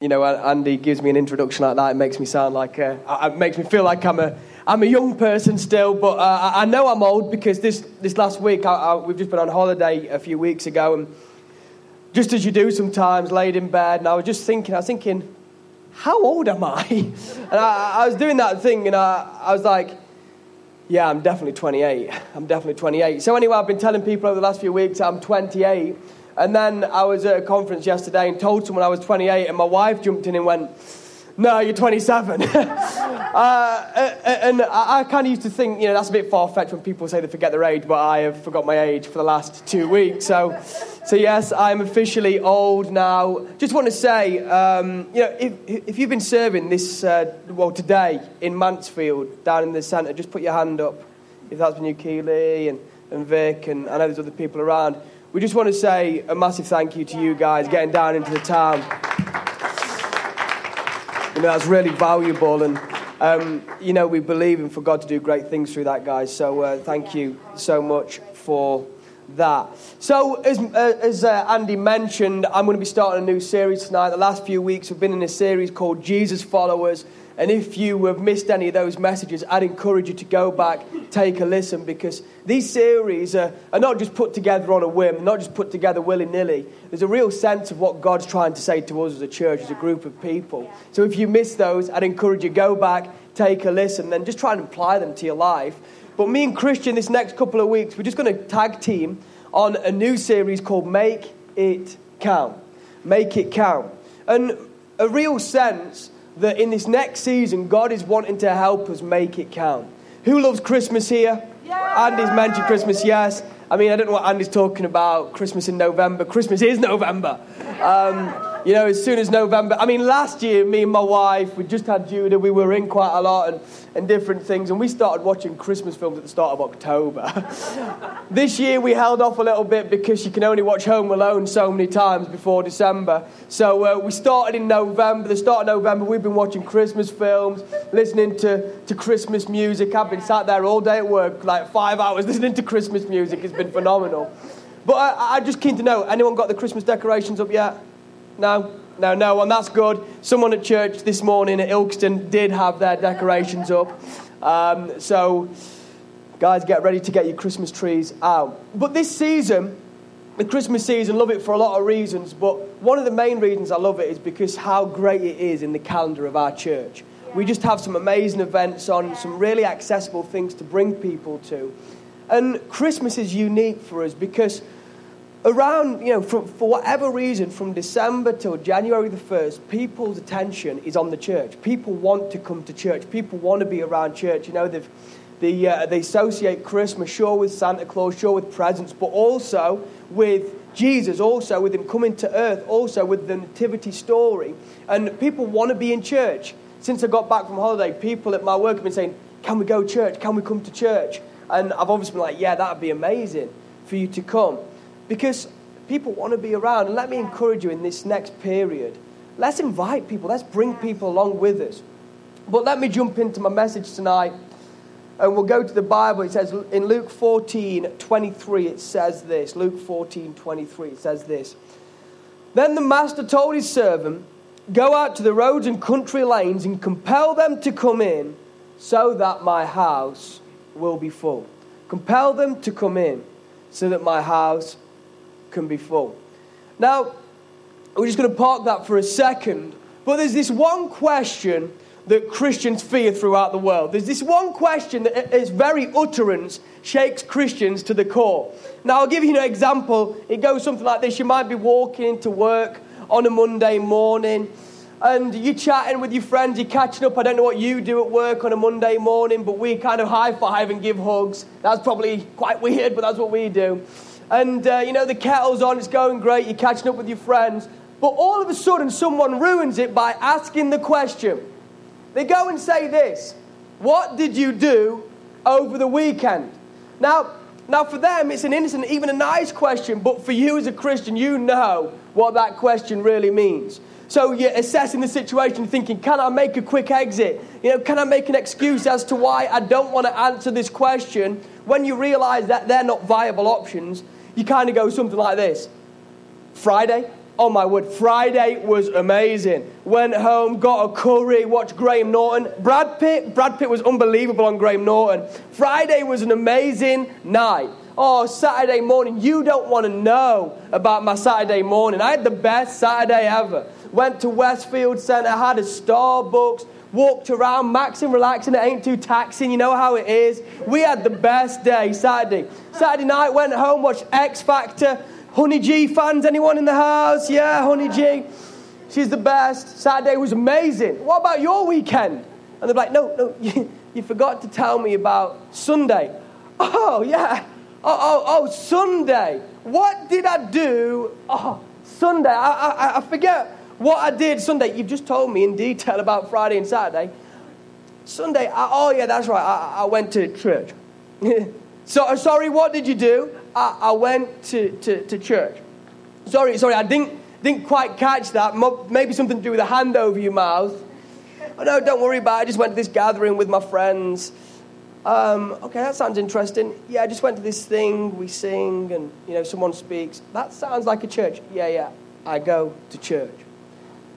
you know, Andy gives me an introduction like that. It makes me sound like, uh, it makes me feel like I'm a, I'm a young person still. But uh, I know I'm old because this, this last week, I, I, we've just been on holiday a few weeks ago. And just as you do sometimes, laid in bed, and I was just thinking, I was thinking, how old am I? And I, I was doing that thing, and I, I was like, yeah, I'm definitely 28. I'm definitely 28. So anyway, I've been telling people over the last few weeks I'm 28. And then I was at a conference yesterday and told someone I was 28, and my wife jumped in and went, no, you're 27. uh, and I, I kind of used to think, you know, that's a bit far fetched when people say they forget their age, but I have forgot my age for the last two weeks. So, so yes, I'm officially old now. Just want to say, um, you know, if, if you've been serving this, uh, well, today in Mansfield, down in the centre, just put your hand up. If that's been you, Keely and, and Vic, and I know there's other people around. We just want to say a massive thank you to you guys getting down into the town. You know, that's really valuable, and um, you know, we believe in for God to do great things through that, guys. So uh, thank you so much for that. So, as, uh, as uh, Andy mentioned, I'm going to be starting a new series tonight. The last few weeks we've been in a series called Jesus Followers. And if you have missed any of those messages, I'd encourage you to go back, take a listen, because these series are, are not just put together on a whim, not just put together willy nilly. There's a real sense of what God's trying to say to us as a church, as a group of people. So if you miss those, I'd encourage you to go back, take a listen, then just try and apply them to your life. But me and Christian, this next couple of weeks, we're just going to tag team on a new series called Make It Count. Make It Count. And a real sense that in this next season, God is wanting to help us make it count. Who loves Christmas here? Yeah. Andy's mentioned Christmas, yes. I mean, I don't know what Andy's talking about. Christmas in November. Christmas is November. Um, you know, as soon as November. I mean, last year, me and my wife, we just had Judah. We were in quite a lot and, and different things, and we started watching Christmas films at the start of October. this year, we held off a little bit because you can only watch Home Alone so many times before December. So uh, we started in November. The start of November, we've been watching Christmas films, listening to, to Christmas music. I've been sat there all day at work, like five hours, listening to Christmas music. It's been phenomenal. But I, I just keen to know anyone got the Christmas decorations up yet? No? No, no, and that's good. Someone at church this morning at Ilkeston did have their decorations up. Um, so, guys, get ready to get your Christmas trees out. But this season, the Christmas season, love it for a lot of reasons, but one of the main reasons I love it is because how great it is in the calendar of our church. We just have some amazing events on, some really accessible things to bring people to. And Christmas is unique for us because around, you know, for, for whatever reason, from December till January the 1st, people's attention is on the church. People want to come to church. People want to be around church. You know, they've, they, uh, they associate Christmas, sure, with Santa Claus, sure, with presents, but also with Jesus, also with him coming to earth, also with the nativity story. And people want to be in church. Since I got back from holiday, people at my work have been saying, Can we go to church? Can we come to church? And I've obviously been like, Yeah, that would be amazing for you to come because people want to be around. And let me encourage you in this next period. Let's invite people, let's bring people along with us. But let me jump into my message tonight. And we'll go to the Bible. It says in Luke 14 23, it says this. Luke 14 23, it says this. Then the master told his servant, Go out to the roads and country lanes and compel them to come in, so that my house will be full. Compel them to come in, so that my house can be full. Now, we're just going to park that for a second, but there's this one question that Christians fear throughout the world. There's this one question that its very utterance shakes Christians to the core. Now, I'll give you an example. It goes something like this You might be walking to work on a Monday morning and you're chatting with your friends, you're catching up. I don't know what you do at work on a Monday morning, but we kind of high five and give hugs. That's probably quite weird, but that's what we do and uh, you know the kettle's on, it's going great, you're catching up with your friends, but all of a sudden someone ruins it by asking the question. They go and say this What did you do over the weekend? Now, now for them, it's an innocent, even a nice question, but for you as a Christian, you know what that question really means. So you're assessing the situation, thinking, can I make a quick exit? You know, can I make an excuse as to why I don't want to answer this question? When you realize that they're not viable options, you kind of go something like this Friday, Oh my word, Friday was amazing. Went home, got a curry, watched Graham Norton. Brad Pitt, Brad Pitt was unbelievable on Graham Norton. Friday was an amazing night. Oh, Saturday morning, you don't want to know about my Saturday morning. I had the best Saturday ever. Went to Westfield Centre, had a Starbucks, walked around, maxing, relaxing. It ain't too taxing. You know how it is. We had the best day Saturday. Saturday night, went home, watched X Factor. Honey G fans, anyone in the house? Yeah, Honey G. She's the best. Saturday was amazing. What about your weekend? And they're like, no, no, you, you forgot to tell me about Sunday. Oh, yeah. Oh, oh, oh, Sunday. What did I do? Oh, Sunday. I, I, I forget what I did Sunday. You've just told me in detail about Friday and Saturday. Sunday, I, oh, yeah, that's right. I, I went to church. so, sorry, what did you do? I, I went to, to, to church. Sorry, sorry, I didn't, didn't quite catch that. Maybe something to do with a hand over your mouth. Oh, no, don't worry about it. I just went to this gathering with my friends. Um, okay, that sounds interesting. Yeah, I just went to this thing. We sing, and you know, someone speaks. That sounds like a church. Yeah, yeah. I go to church.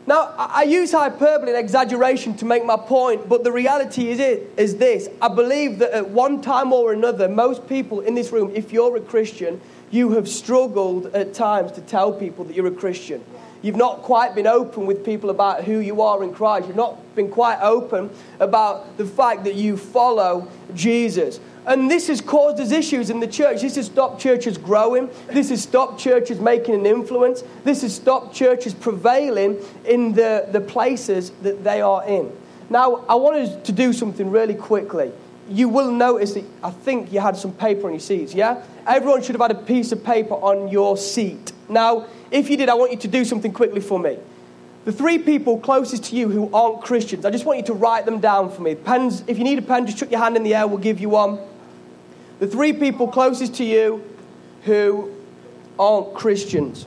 Now, I use hyperbole and exaggeration to make my point, but the reality is, it, is this. I believe that at one time or another, most people in this room, if you're a Christian, you have struggled at times to tell people that you're a Christian. You've not quite been open with people about who you are in Christ. You've not been quite open about the fact that you follow Jesus. And this has caused us issues in the church. This has stopped churches growing. This has stopped churches making an influence. This has stopped churches prevailing in the, the places that they are in. Now, I wanted to do something really quickly. You will notice that I think you had some paper on your seats, yeah? Everyone should have had a piece of paper on your seat. Now, if you did, I want you to do something quickly for me. The three people closest to you who aren't Christians, I just want you to write them down for me. Pens, if you need a pen, just chuck your hand in the air, we'll give you one the three people closest to you who aren't Christians.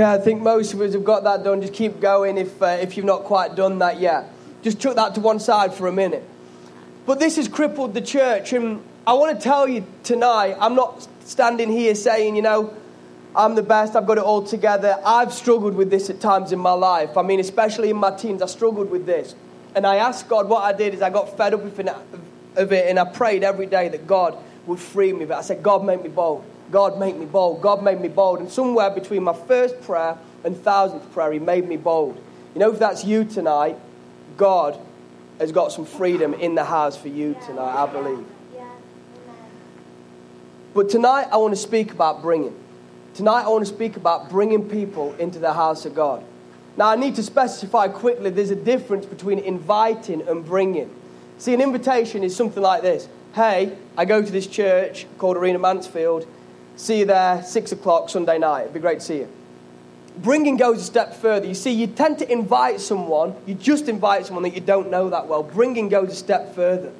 Okay, I think most of us have got that done. Just keep going if, uh, if you've not quite done that yet. Just chuck that to one side for a minute. But this has crippled the church. And I want to tell you tonight, I'm not standing here saying, you know, I'm the best, I've got it all together. I've struggled with this at times in my life. I mean, especially in my teens, I struggled with this. And I asked God, what I did is I got fed up of it, and I prayed every day that God would free me. But I said, God, make me bold. God made me bold. God made me bold. And somewhere between my first prayer and thousandth prayer, He made me bold. You know, if that's you tonight, God has got some freedom in the house for you tonight, I believe. But tonight, I want to speak about bringing. Tonight, I want to speak about bringing people into the house of God. Now, I need to specify quickly there's a difference between inviting and bringing. See, an invitation is something like this Hey, I go to this church called Arena Mansfield See you there, six o'clock Sunday night. It'd be great to see you. Bringing goes a step further. You see, you tend to invite someone, you just invite someone that you don't know that well. Bringing goes a step further.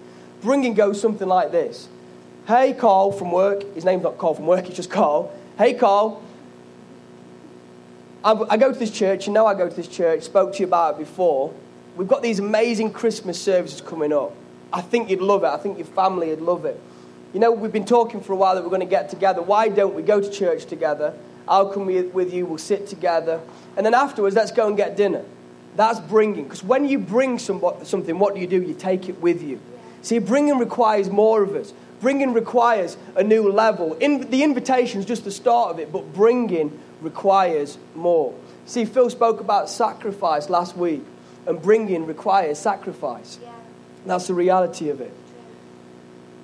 Bringing goes something like this Hey, Carl from work. His name's not Carl from work, it's just Carl. Hey, Carl. I go to this church, you know I go to this church, spoke to you about it before. We've got these amazing Christmas services coming up. I think you'd love it. I think your family would love it. You know, we've been talking for a while that we're going to get together. Why don't we go to church together? I'll come with you, we'll sit together. And then afterwards, let's go and get dinner. That's bringing. Because when you bring something, what do you do? You take it with you. See, bringing requires more of us. Bringing requires a new level. In, the invitation is just the start of it, but bringing requires more. See, Phil spoke about sacrifice last week, and bringing requires sacrifice. Yeah. That's the reality of it.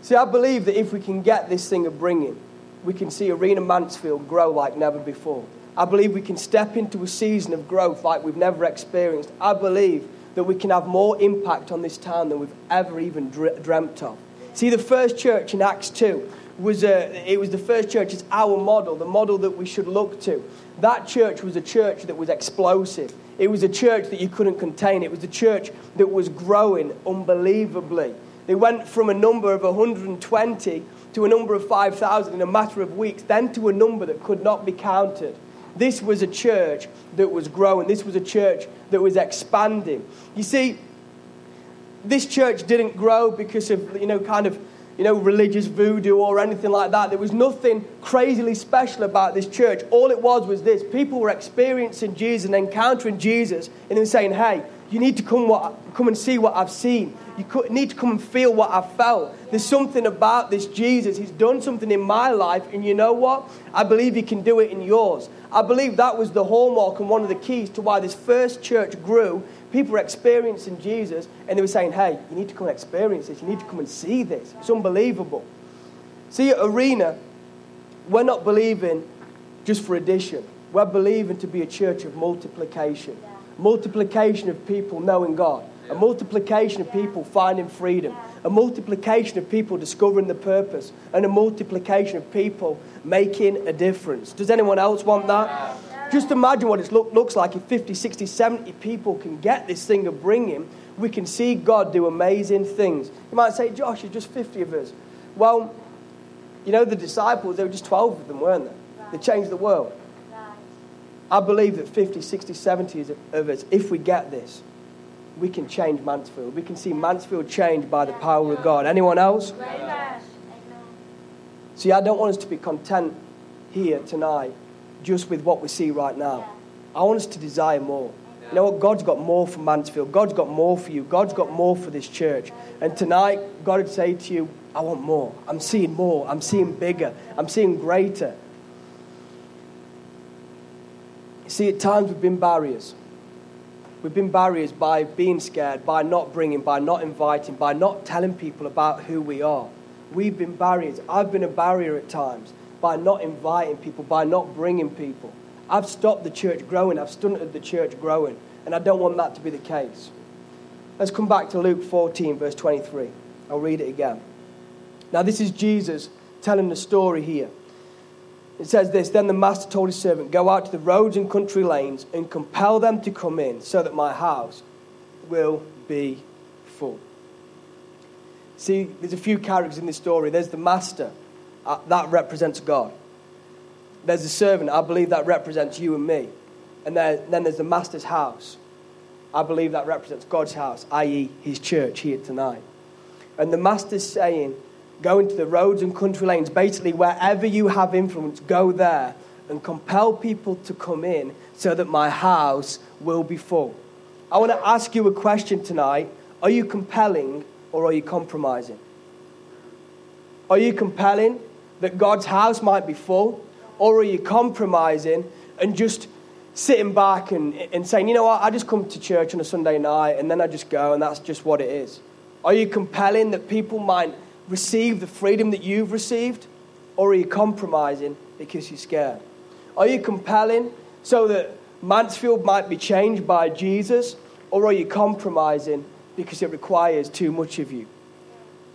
See, I believe that if we can get this thing of bringing, we can see Arena Mansfield grow like never before. I believe we can step into a season of growth like we've never experienced. I believe that we can have more impact on this town than we've ever even dreamt of. See, the first church in Acts 2 was a, it was the first church, it's our model, the model that we should look to. That church was a church that was explosive. It was a church that you couldn't contain. It was a church that was growing unbelievably. They went from a number of 120 to a number of 5,000 in a matter of weeks, then to a number that could not be counted. This was a church that was growing. This was a church that was expanding. You see, this church didn't grow because of, you know, kind of you know, religious voodoo or anything like that. There was nothing crazily special about this church. All it was was this people were experiencing Jesus and encountering Jesus, and were saying, hey, you need to come, what, come and see what I've seen. You need to come and feel what I've felt. There's something about this Jesus. He's done something in my life, and you know what? I believe He can do it in yours. I believe that was the hallmark and one of the keys to why this first church grew People were experiencing Jesus and they were saying, hey, you need to come and experience this. You need to come and see this. It's unbelievable. See, at Arena, we're not believing just for addition. We're believing to be a church of multiplication. Yeah. Multiplication of people knowing God. A multiplication of people finding freedom. A multiplication of people discovering the purpose. And a multiplication of people making a difference. Does anyone else want that? Just imagine what it look, looks like if 50, 60, 70 people can get this thing and bring him. We can see God do amazing things. You might say, Josh, it's just 50 of us. Well, you know, the disciples, there were just 12 of them, weren't there? They changed the world. I believe that 50, 60, 70 of us, if we get this, we can change Mansfield. We can see Mansfield changed by the power of God. Anyone else? See, I don't want us to be content here tonight just with what we see right now. I want us to desire more. You know what? God's got more for Mansfield. God's got more for you. God's got more for this church. And tonight, God would say to you, I want more. I'm seeing more. I'm seeing bigger. I'm seeing greater. See, at times we've been barriers. We've been barriers by being scared, by not bringing, by not inviting, by not telling people about who we are. We've been barriers. I've been a barrier at times by not inviting people, by not bringing people. I've stopped the church growing, I've stunted the church growing, and I don't want that to be the case. Let's come back to Luke 14, verse 23. I'll read it again. Now, this is Jesus telling the story here. It says this Then the master told his servant, Go out to the roads and country lanes and compel them to come in, so that my house will be full. See, there's a few characters in this story. There's the master, uh, that represents God. There's the servant, I believe that represents you and me. And there, then there's the master's house. I believe that represents God's house, i.e., his church here tonight. And the master's saying, go into the roads and country lanes, basically wherever you have influence, go there and compel people to come in so that my house will be full. I want to ask you a question tonight. Are you compelling or are you compromising? Are you compelling that God's house might be full? Or are you compromising and just sitting back and, and saying, you know what, I just come to church on a Sunday night and then I just go and that's just what it is? Are you compelling that people might receive the freedom that you've received? Or are you compromising because you're scared? Are you compelling so that Mansfield might be changed by Jesus? Or are you compromising because it requires too much of you?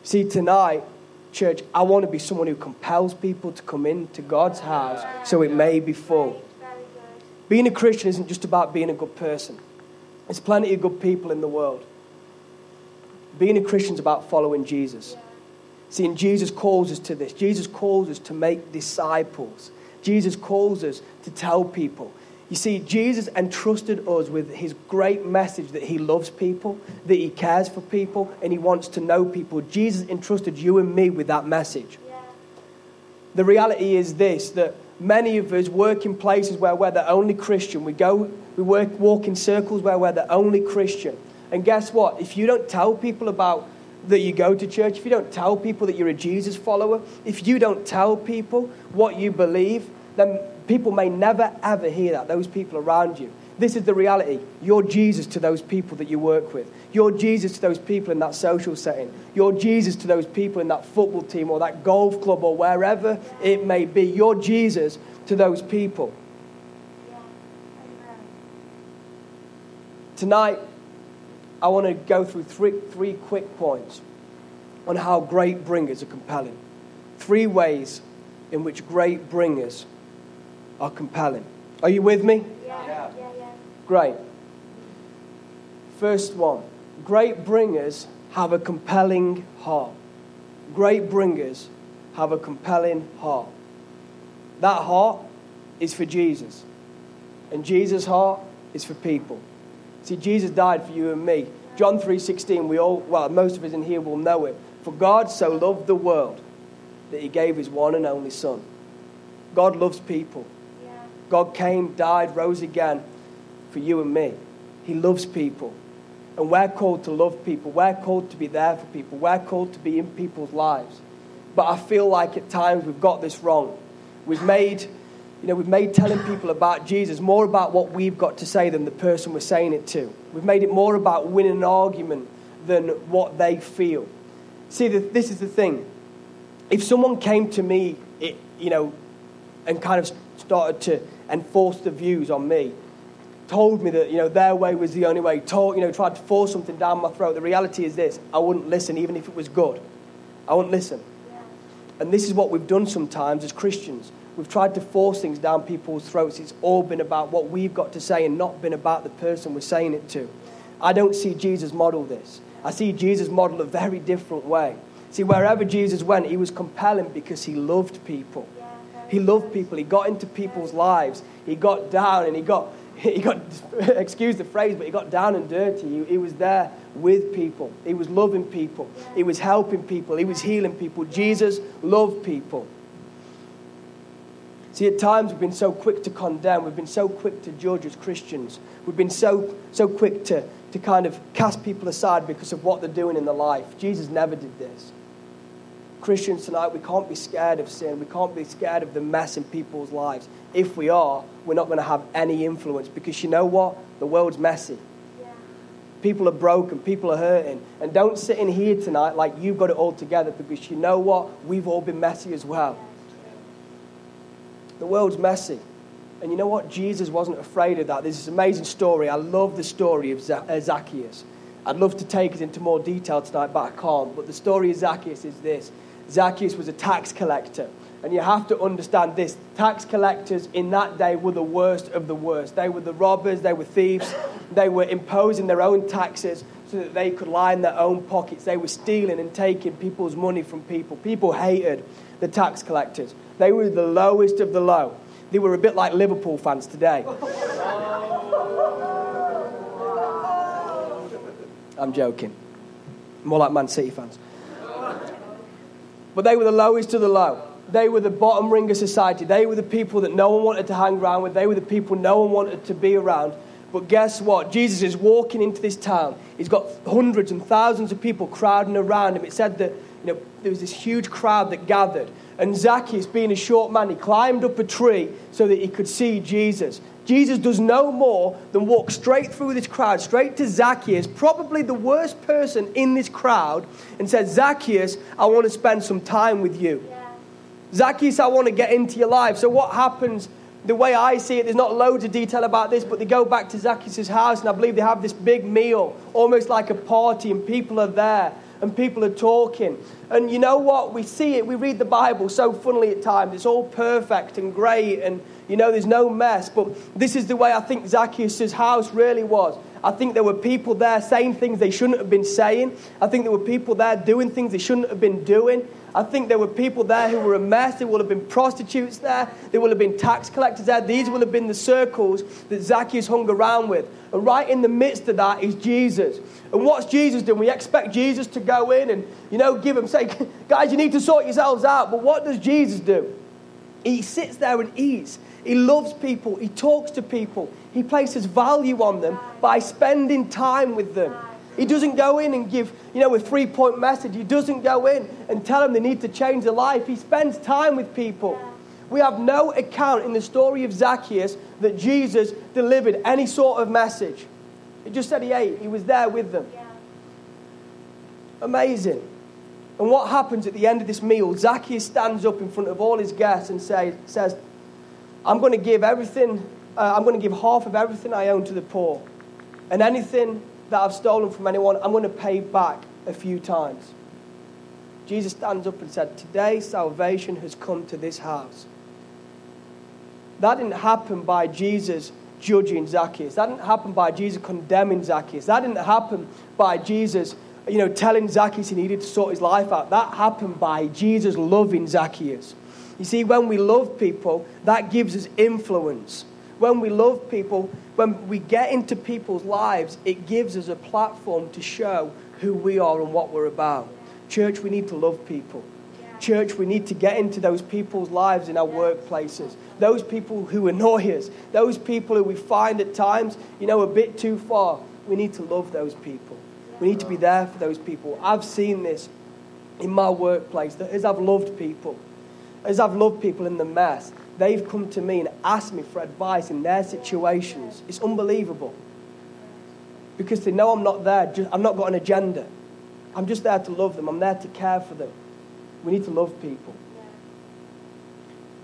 See, tonight, Church, I want to be someone who compels people to come into God's house so it may be full. Being a Christian isn't just about being a good person, there's plenty of good people in the world. Being a Christian is about following Jesus. See, and Jesus calls us to this. Jesus calls us to make disciples. Jesus calls us to tell people. You see, Jesus entrusted us with his great message that he loves people, that he cares for people, and he wants to know people. Jesus entrusted you and me with that message. The reality is this that many of us work in places where we're the only Christian. We go, we work, walk in circles where we're the only Christian. And guess what? If you don't tell people about that you go to church, if you don't tell people that you're a Jesus follower, if you don't tell people what you believe, then people may never ever hear that, those people around you. This is the reality. You're Jesus to those people that you work with. You're Jesus to those people in that social setting. You're Jesus to those people in that football team or that golf club or wherever it may be. You're Jesus to those people. Tonight, I want to go through three, three quick points on how great bringers are compelling. Three ways in which great bringers are compelling. Are you with me? Yeah. yeah. yeah, Great. First one great bringers have a compelling heart. Great bringers have a compelling heart. That heart is for Jesus. And Jesus' heart is for people. See, Jesus died for you and me. John 3:16, we all, well, most of us in here will know it. For God so loved the world that he gave his one and only son. God loves people. Yeah. God came, died, rose again for you and me. He loves people. And we're called to love people. We're called to be there for people. We're called to be in people's lives. But I feel like at times we've got this wrong. We've made, you know, we've made telling people about Jesus more about what we've got to say than the person we're saying it to. We've made it more about winning an argument than what they feel. See, this is the thing. If someone came to me, it, you know, and kind of started to enforce the views on me, told me that you know their way was the only way, told you know tried to force something down my throat. The reality is this: I wouldn't listen, even if it was good. I wouldn't listen. And this is what we've done sometimes as Christians. We've tried to force things down people's throats. It's all been about what we've got to say and not been about the person we're saying it to. I don't see Jesus model this. I see Jesus model a very different way. See, wherever Jesus went, he was compelling because he loved people. He loved people. He got into people's lives. He got down and he got, he got excuse the phrase, but he got down and dirty. He, he was there with people. He was loving people. He was helping people. He was healing people. Jesus loved people. See, at times we've been so quick to condemn, we've been so quick to judge as Christians, we've been so, so quick to, to kind of cast people aside because of what they're doing in their life. Jesus never did this. Christians tonight, we can't be scared of sin. We can't be scared of the mess in people's lives. If we are, we're not going to have any influence because you know what? The world's messy. People are broken, people are hurting. And don't sit in here tonight like you've got it all together because you know what? We've all been messy as well. The world's messy. And you know what? Jesus wasn't afraid of that. There's this amazing story. I love the story of uh, Zacchaeus. I'd love to take it into more detail tonight, but I can't. But the story of Zacchaeus is this Zacchaeus was a tax collector. And you have to understand this tax collectors in that day were the worst of the worst. They were the robbers, they were thieves, they were imposing their own taxes so that they could line their own pockets. They were stealing and taking people's money from people. People hated the tax collectors, they were the lowest of the low. They were a bit like Liverpool fans today. I'm joking. More like Man City fans. But they were the lowest of the low. They were the bottom ring of society. They were the people that no one wanted to hang around with. They were the people no one wanted to be around. But guess what? Jesus is walking into this town. He's got hundreds and thousands of people crowding around him. It said that you know, there was this huge crowd that gathered. And Zacchaeus, being a short man, he climbed up a tree so that he could see Jesus. Jesus does no more than walk straight through this crowd, straight to Zacchaeus, probably the worst person in this crowd, and says, Zacchaeus, I want to spend some time with you. Yeah. Zacchaeus, I want to get into your life. So, what happens? The way I see it, there's not loads of detail about this, but they go back to Zacchaeus' house, and I believe they have this big meal, almost like a party, and people are there and people are talking. And you know what? We see it, we read the Bible so funnily at times. It's all perfect and great, and you know, there's no mess. But this is the way I think Zacchaeus' house really was. I think there were people there saying things they shouldn't have been saying. I think there were people there doing things they shouldn't have been doing. I think there were people there who were a mess. There would have been prostitutes there. There would have been tax collectors there. These would have been the circles that Zacchaeus hung around with. And right in the midst of that is Jesus. And what's Jesus doing? We expect Jesus to go in and, you know, give them, say, guys, you need to sort yourselves out. But what does Jesus do? He sits there and eats. He loves people. He talks to people. He places value on them by spending time with them. He doesn't go in and give, you know, a three point message. He doesn't go in and tell them they need to change their life. He spends time with people. We have no account in the story of Zacchaeus that Jesus delivered any sort of message. It just said he ate, he was there with them. Amazing. And what happens at the end of this meal? Zacchaeus stands up in front of all his guests and say, says, I'm going to give everything, uh, I'm going to give half of everything I own to the poor. And anything that I've stolen from anyone, I'm going to pay back a few times. Jesus stands up and said, Today salvation has come to this house. That didn't happen by Jesus judging Zacchaeus. That didn't happen by Jesus condemning Zacchaeus. That didn't happen by Jesus you know, telling Zacchaeus he needed to sort his life out. That happened by Jesus loving Zacchaeus. You see, when we love people, that gives us influence. When we love people, when we get into people's lives, it gives us a platform to show who we are and what we're about. Church, we need to love people. Church, we need to get into those people's lives in our workplaces. Those people who annoy us, those people who we find at times, you know, a bit too far. We need to love those people. We need to be there for those people. I've seen this in my workplace that as I've loved people, as I've loved people in the mess, they've come to me and asked me for advice in their situations. It's unbelievable. Because they know I'm not there, I'm not got an agenda. I'm just there to love them, I'm there to care for them. We need to love people.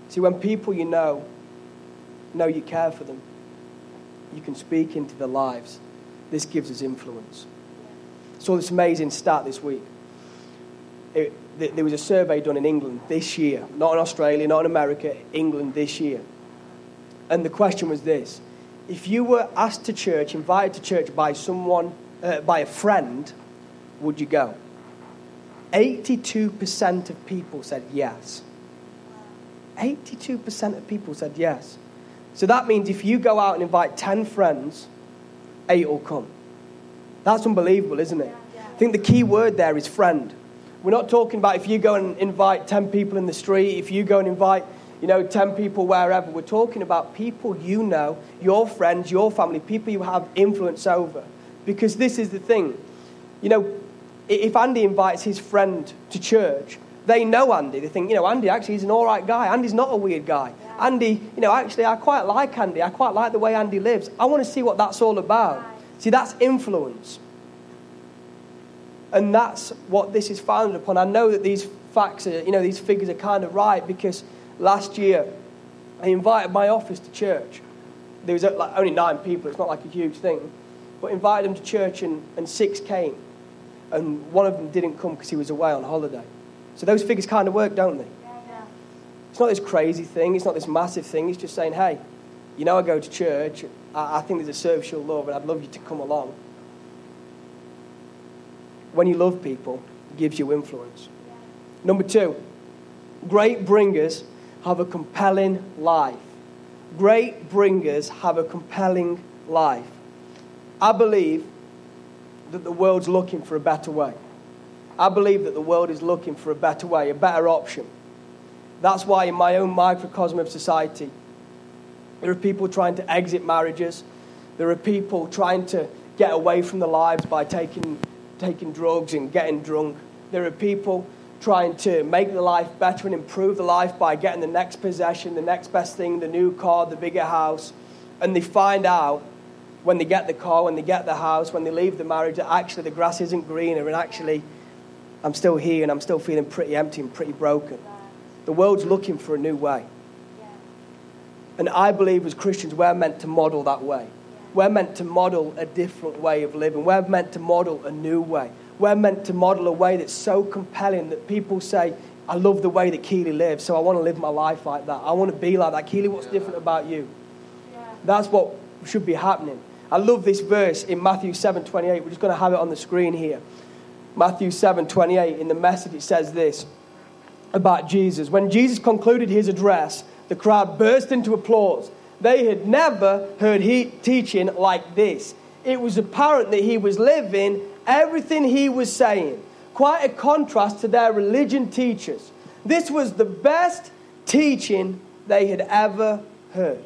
See, when people you know know you care for them, you can speak into their lives. This gives us influence. Saw this amazing stat this week. It, there was a survey done in England this year, not in Australia, not in America, England this year. And the question was this if you were asked to church, invited to church by someone, uh, by a friend, would you go? 82% of people said yes. 82% of people said yes. So that means if you go out and invite 10 friends, eight will come. That's unbelievable, isn't it? I think the key word there is friend. We're not talking about if you go and invite 10 people in the street, if you go and invite, you know, 10 people wherever. We're talking about people you know, your friends, your family, people you have influence over. Because this is the thing. You know, if Andy invites his friend to church, they know Andy. They think, you know, Andy actually is an all right guy. Andy's not a weird guy. Andy, you know, actually, I quite like Andy. I quite like the way Andy lives. I want to see what that's all about. See, that's influence. And that's what this is founded upon. I know that these facts, are, you know, these figures are kind of right because last year I invited my office to church. There was uh, like only nine people, it's not like a huge thing. But invited them to church and, and six came. And one of them didn't come because he was away on holiday. So those figures kind of work, don't they? It's not this crazy thing, it's not this massive thing. It's just saying, hey, you know, I go to church, I, I think there's a service you'll love, and I'd love you to come along when you love people, gives you influence. Number two, great bringers have a compelling life. Great bringers have a compelling life. I believe that the world's looking for a better way. I believe that the world is looking for a better way, a better option. That's why, in my own microcosm of society, there are people trying to exit marriages. There are people trying to get away from their lives by taking taking drugs and getting drunk. There are people trying to make the life better and improve the life by getting the next possession, the next best thing, the new car, the bigger house. And they find out when they get the car, when they get the house, when they leave the marriage, that actually the grass isn't greener and actually I'm still here and I'm still feeling pretty empty and pretty broken. The world's looking for a new way. And I believe as Christians, we're meant to model that way. We're meant to model a different way of living. We're meant to model a new way. We're meant to model a way that's so compelling that people say, I love the way that Keeley lives, so I want to live my life like that. I want to be like that. Keeley, what's different about you? That's what should be happening. I love this verse in Matthew 7 28. We're just going to have it on the screen here. Matthew 7 28, in the message, it says this about Jesus. When Jesus concluded his address, the crowd burst into applause. They had never heard he, teaching like this. It was apparent that he was living everything he was saying. Quite a contrast to their religion teachers. This was the best teaching they had ever heard.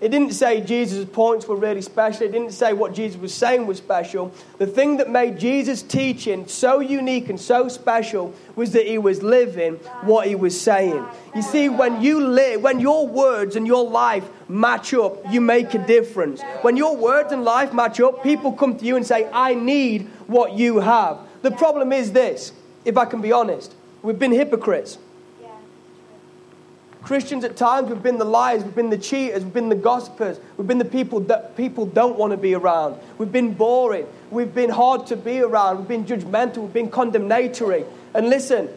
It didn't say Jesus' points were really special. It didn't say what Jesus was saying was special. The thing that made Jesus' teaching so unique and so special was that he was living what he was saying. You see, when you live, when your words and your life match up, you make a difference. When your words and life match up, people come to you and say, I need what you have. The problem is this, if I can be honest, we've been hypocrites. Christians at times, we've been the liars, we've been the cheaters, we've been the gossipers, we've been the people that people don't want to be around. We've been boring, we've been hard to be around, we've been judgmental, we've been condemnatory. And listen,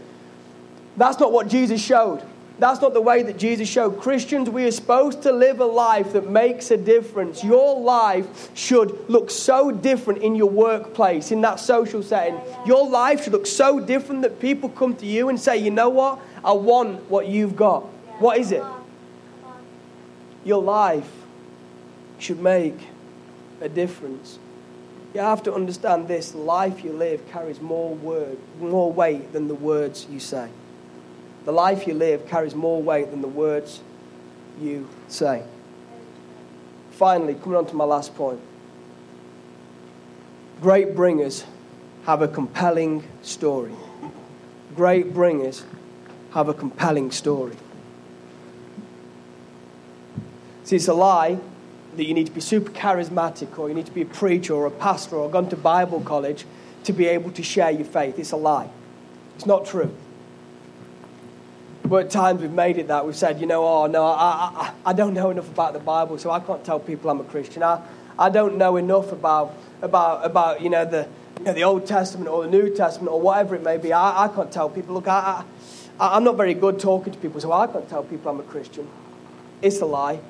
that's not what Jesus showed. That's not the way that Jesus showed. Christians, we are supposed to live a life that makes a difference. Your life should look so different in your workplace, in that social setting. Your life should look so different that people come to you and say, you know what? I want what you've got. What is it? Your life should make a difference. You have to understand this life you live carries more word, more weight than the words you say. The life you live carries more weight than the words you say. Finally, coming on to my last point. Great bringers have a compelling story. Great bringers have a compelling story. See, it's a lie that you need to be super charismatic or you need to be a preacher or a pastor or gone to Bible college to be able to share your faith. It's a lie. It's not true. But at times we've made it that. We've said, you know, oh, no, I, I, I don't know enough about the Bible, so I can't tell people I'm a Christian. I, I don't know enough about, about, about you know, the, you know, the Old Testament or the New Testament or whatever it may be. I, I can't tell people, look, I, I, I'm not very good talking to people, so I can't tell people I'm a Christian. It's a lie.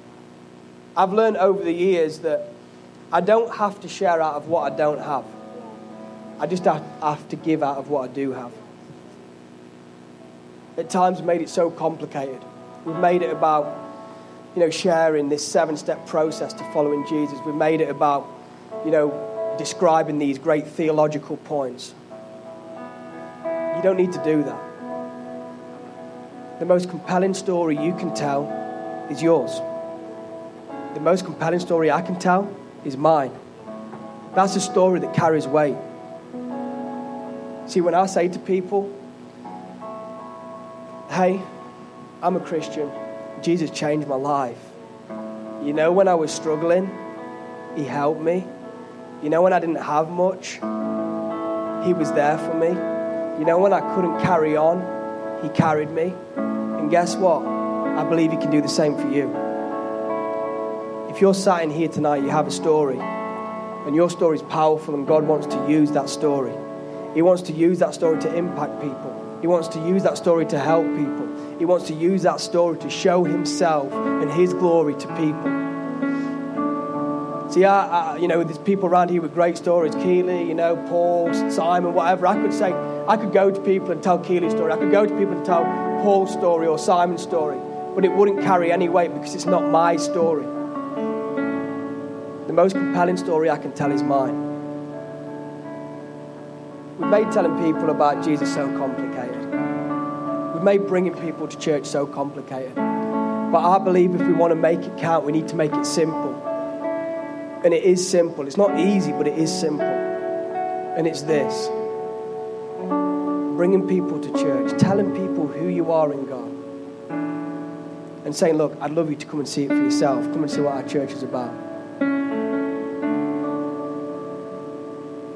I've learned over the years that I don't have to share out of what I don't have. I just have to give out of what I do have. At times, made it so complicated. We've made it about, you know, sharing this seven-step process to following Jesus. We've made it about, you know, describing these great theological points. You don't need to do that. The most compelling story you can tell is yours the most compelling story I can tell is mine. That's a story that carries weight. See, when I say to people, hey, I'm a Christian, Jesus changed my life. You know, when I was struggling, He helped me. You know, when I didn't have much, He was there for me. You know, when I couldn't carry on, He carried me. And guess what? I believe He can do the same for you. If you're sat in here tonight, you have a story, and your story is powerful, and God wants to use that story. He wants to use that story to impact people. He wants to use that story to help people. He wants to use that story to show Himself and His glory to people. See, I, I, you know, there's people around here with great stories. Keeley, you know, Paul, Simon, whatever. I could say, I could go to people and tell Keeley's story. I could go to people and tell Paul's story or Simon's story. But it wouldn't carry any weight because it's not my story. The most compelling story I can tell is mine. We've made telling people about Jesus so complicated. We've made bringing people to church so complicated. But I believe if we want to make it count, we need to make it simple. And it is simple. It's not easy, but it is simple. And it's this bringing people to church, telling people who you are in God, and saying, Look, I'd love you to come and see it for yourself. Come and see what our church is about.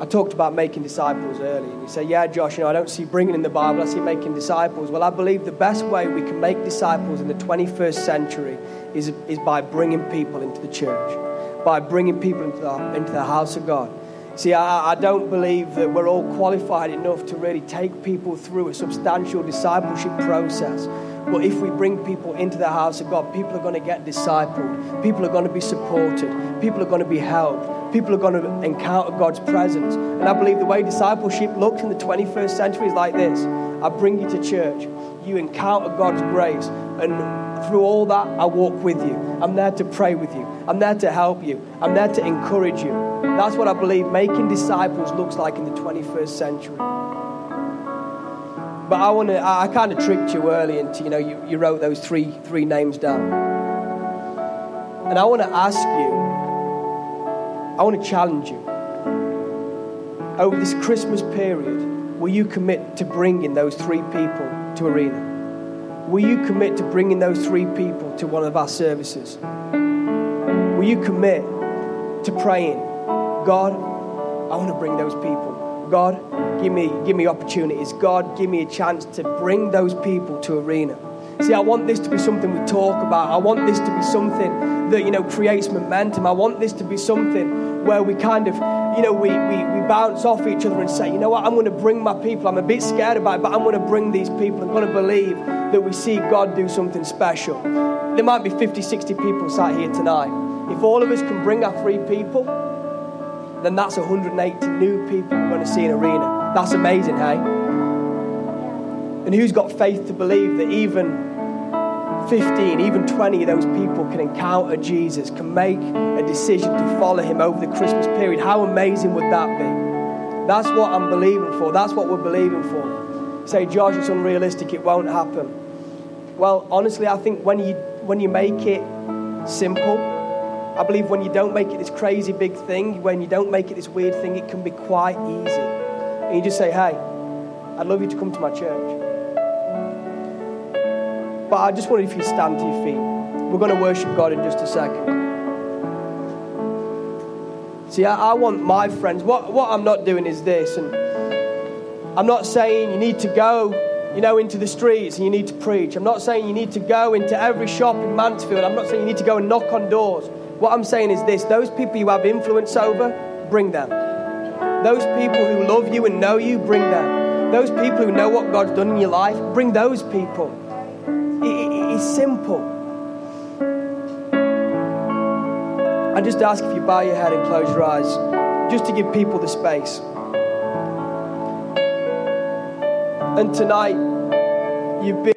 I talked about making disciples early, and you say, Yeah, Josh, you know, I don't see bringing in the Bible, I see making disciples. Well, I believe the best way we can make disciples in the 21st century is, is by bringing people into the church, by bringing people into the, into the house of God. See, I, I don't believe that we're all qualified enough to really take people through a substantial discipleship process. But if we bring people into the house of God, people are going to get discipled. People are going to be supported. People are going to be helped. People are going to encounter God's presence. And I believe the way discipleship looks in the 21st century is like this I bring you to church, you encounter God's grace, and through all that, I walk with you. I'm there to pray with you. I'm there to help you. I'm there to encourage you. That's what I believe making disciples looks like in the 21st century. But I want to, I, kind of tricked you early into, you know, you, you wrote those three, three names down. And I want to ask you, I want to challenge you. Over this Christmas period, will you commit to bringing those three people to Arena? Will you commit to bringing those three people to one of our services? Will you commit to praying, God, I want to bring those people. God, give me, give me opportunities. God, give me a chance to bring those people to Arena. See, I want this to be something we talk about. I want this to be something that, you know, creates momentum. I want this to be something where we kind of, you know, we, we, we bounce off each other and say, you know what, I'm going to bring my people. I'm a bit scared about it, but I'm going to bring these people. I'm going to believe that we see God do something special. There might be 50, 60 people sat here tonight. If all of us can bring our three people, then that's 180 new people we're going to see in arena. That's amazing, hey? And who's got faith to believe that even 15, even 20 of those people can encounter Jesus, can make a decision to follow him over the Christmas period? How amazing would that be? That's what I'm believing for. That's what we're believing for. Say, Josh, it's unrealistic, it won't happen. Well, honestly, I think when you, when you make it simple, I believe when you don't make it this crazy big thing, when you don't make it this weird thing, it can be quite easy. And you just say, hey, I'd love you to come to my church. But I just if you stand to your feet. We're going to worship God in just a second. See, I, I want my friends. What, what I'm not doing is this, and I'm not saying you need to go you know, into the streets and you need to preach. I'm not saying you need to go into every shop in Mansfield. I'm not saying you need to go and knock on doors. What I'm saying is this those people you have influence over, bring them. Those people who love you and know you, bring them. Those people who know what God's done in your life, bring those people. Simple. I just ask if you bow your head and close your eyes, just to give people the space. And tonight, you've been.